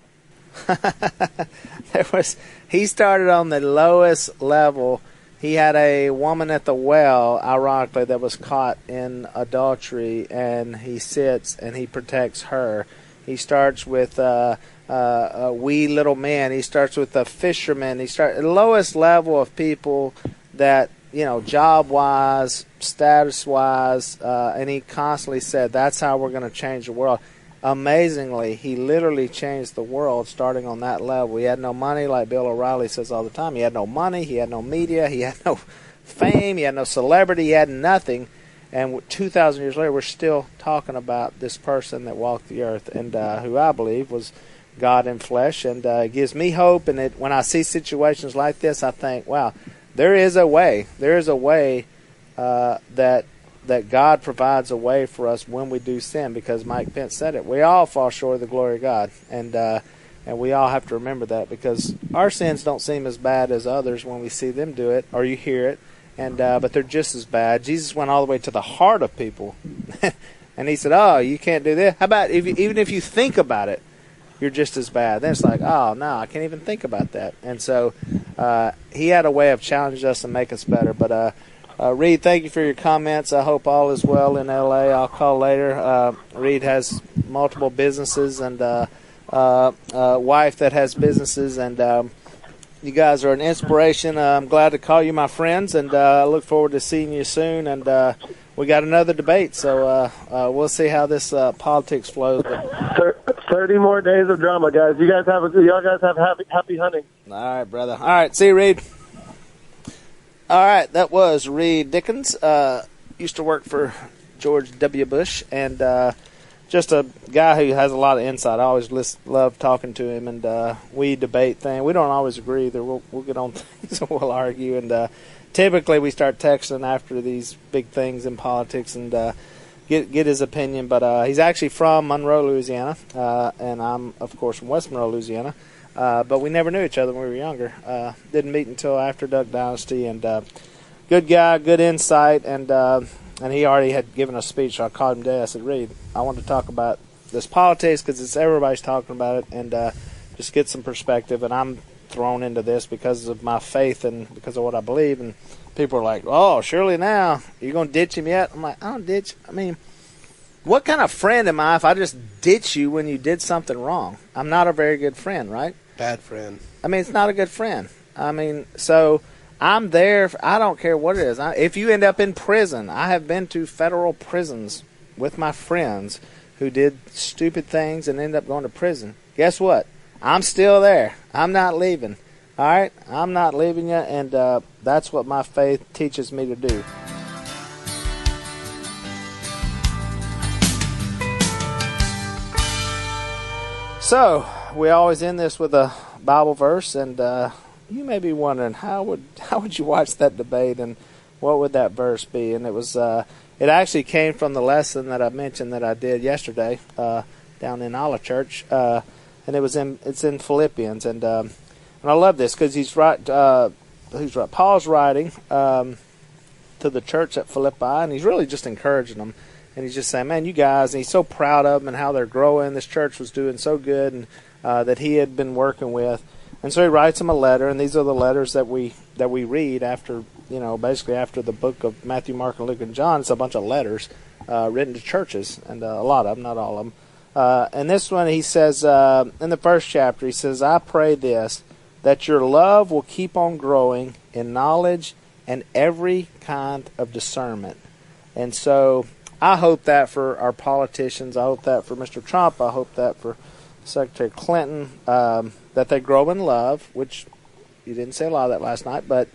A: There was he started on the lowest level. He had a woman at the well, ironically, that was caught in adultery, and he sits and he protects her. He starts with uh, uh, a wee little man. He starts with a fisherman. He starts the lowest level of people that you know, job wise, status wise, uh, and he constantly said, "That's how we're going to change the world." Amazingly, he literally changed the world starting on that level. He had no money, like Bill O'Reilly says all the time. He had no money. He had no media. He had no fame. He had no celebrity. He had nothing. And 2,000 years later, we're still talking about this person that walked the earth and uh, who I believe was God in flesh, and uh, gives me hope. And it, when I see situations like this, I think, wow, there is a way. There is a way uh, that that God provides a way for us when we do sin, because Mike Pence said it. We all fall short of the glory of God, and uh, and we all have to remember that because our sins don't seem as bad as others when we see them do it or you hear it, and uh, but they're just as bad. Jesus went all the way to the heart of people, and he said, "Oh, you can't do this. How about if you, even if you think about it, you're just as bad." Then it's like, "Oh no, I can't even think about that." And so uh, he had a way of challenging us and make us better. But uh, Reed, thank you for your comments. I hope all is well in LA. I'll call later. Uh, Reed has multiple businesses and uh, uh, uh, wife that has businesses, and um, you guys are an inspiration. Uh, I'm glad to call you my friends, and uh, I look forward to seeing you soon. And uh, we got another debate, so uh, uh, we'll see how this uh, politics flows. But,
C: Thirty more days of drama, guys. You guys have a, y'all guys have happy happy hunting.
A: all right, brother. All right, see you, Reed. All right, that was Reed Dickens. Uh, used to work for George W. Bush, and uh, just a guy who has a lot of insight. I always list, love talking to him, and uh, we debate things. We don't always agree. Either. We'll, we'll get on things and we'll argue, and uh, typically we start texting after these big things in politics and uh, get get his opinion. But uh, he's actually from Monroe, Louisiana, uh, and I'm of course from West Monroe, Louisiana. Uh, but we never knew each other when we were younger. Uh, didn't meet until after Duck Dynasty, and uh, good guy, good insight, and uh, and he already had given a speech. So I called him today. I said, "Reed, I want to talk about this politics because it's everybody's talking about it, and uh, just get some perspective." And I'm thrown into this because of my faith and because of what I believe. And people are like, "Oh, surely now you're gonna ditch him yet?" I'm like, "I don't ditch. I mean." What kind of friend am I if I just ditch you when you did something wrong? I'm not a very good friend, right?
B: Bad friend.
A: I mean, it's not a good friend. I mean, so I'm there. I don't care what it is. I, if you end up in prison, I have been to federal prisons with my friends who did stupid things and end up going to prison. Guess what? I'm still there. I'm not leaving. All right, I'm not leaving you, and uh, that's what my faith teaches me to do. So we always end this with a Bible verse, and uh, you may be wondering how would how would you watch that debate, and what would that verse be? And it was uh, it actually came from the lesson that I mentioned that I did yesterday uh, down in Olive Church, uh, and it was in it's in Philippians, and um, and I love this because he's right. Uh, who's right? Paul's writing um, to the church at Philippi, and he's really just encouraging them and he's just saying, "Man, you guys," and he's so proud of them and how they're growing. This church was doing so good, and uh, that he had been working with, and so he writes him a letter, and these are the letters that we that we read after you know basically after the book of Matthew, Mark, and Luke and John. It's a bunch of letters uh, written to churches, and uh, a lot of them, not all of them. Uh, and this one, he says uh, in the first chapter, he says, "I pray this that your love will keep on growing in knowledge and every kind of discernment." And so I hope that for our politicians. I hope that for Mr. Trump. I hope that for Secretary Clinton. Um, that they grow in love, which you didn't say a lot of that last night, but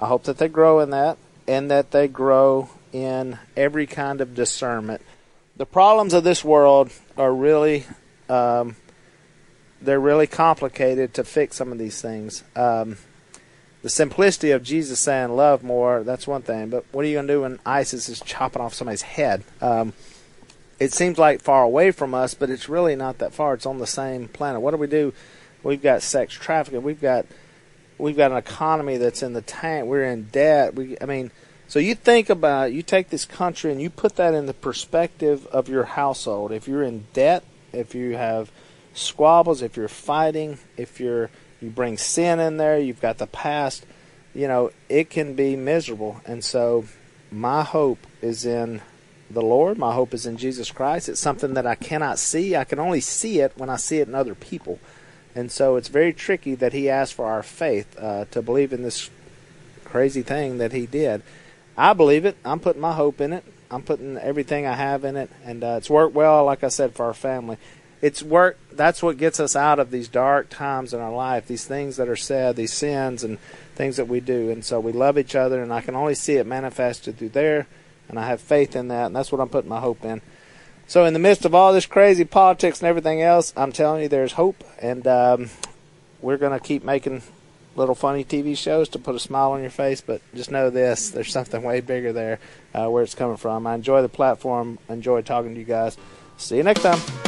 A: I hope that they grow in that and that they grow in every kind of discernment. The problems of this world are really, um, they're really complicated to fix some of these things. Um, the simplicity of Jesus saying love more, that's one thing. But what are you going to do when ISIS is chopping off somebody's head? Um, it seems like far away from us, but it's really not that far. It's on the same planet. What do we do? We've got sex trafficking. We've got we've got an economy that's in the tank. We're in debt. We, I mean, so you think about you take this country and you put that in the perspective of your household. If you're in debt, if you have squabbles, if you're fighting, if you're you bring sin in there, you've got the past, you know, it can be miserable. And so my hope is in the Lord. My hope is in Jesus Christ. It's something that I cannot see. I can only see it when I see it in other people. And so it's very tricky that he asked for our faith uh, to believe in this crazy thing that he did. I believe it. I'm putting my hope in it. I'm putting everything I have in it, and uh, it's worked well. Like I said, for our family, it's worked. That's what gets us out of these dark times in our life. These things that are said, these sins and things that we do, and so we love each other. And I can only see it manifested through there, and I have faith in that, and that's what I'm putting my hope in. So, in the midst of all this crazy politics and everything else, I'm telling you, there's hope, and um, we're going to keep making little funny TV shows to put a smile on your face. But just know this: there's something way bigger there, uh, where it's coming from. I enjoy the platform. Enjoy talking to you guys. See you next time.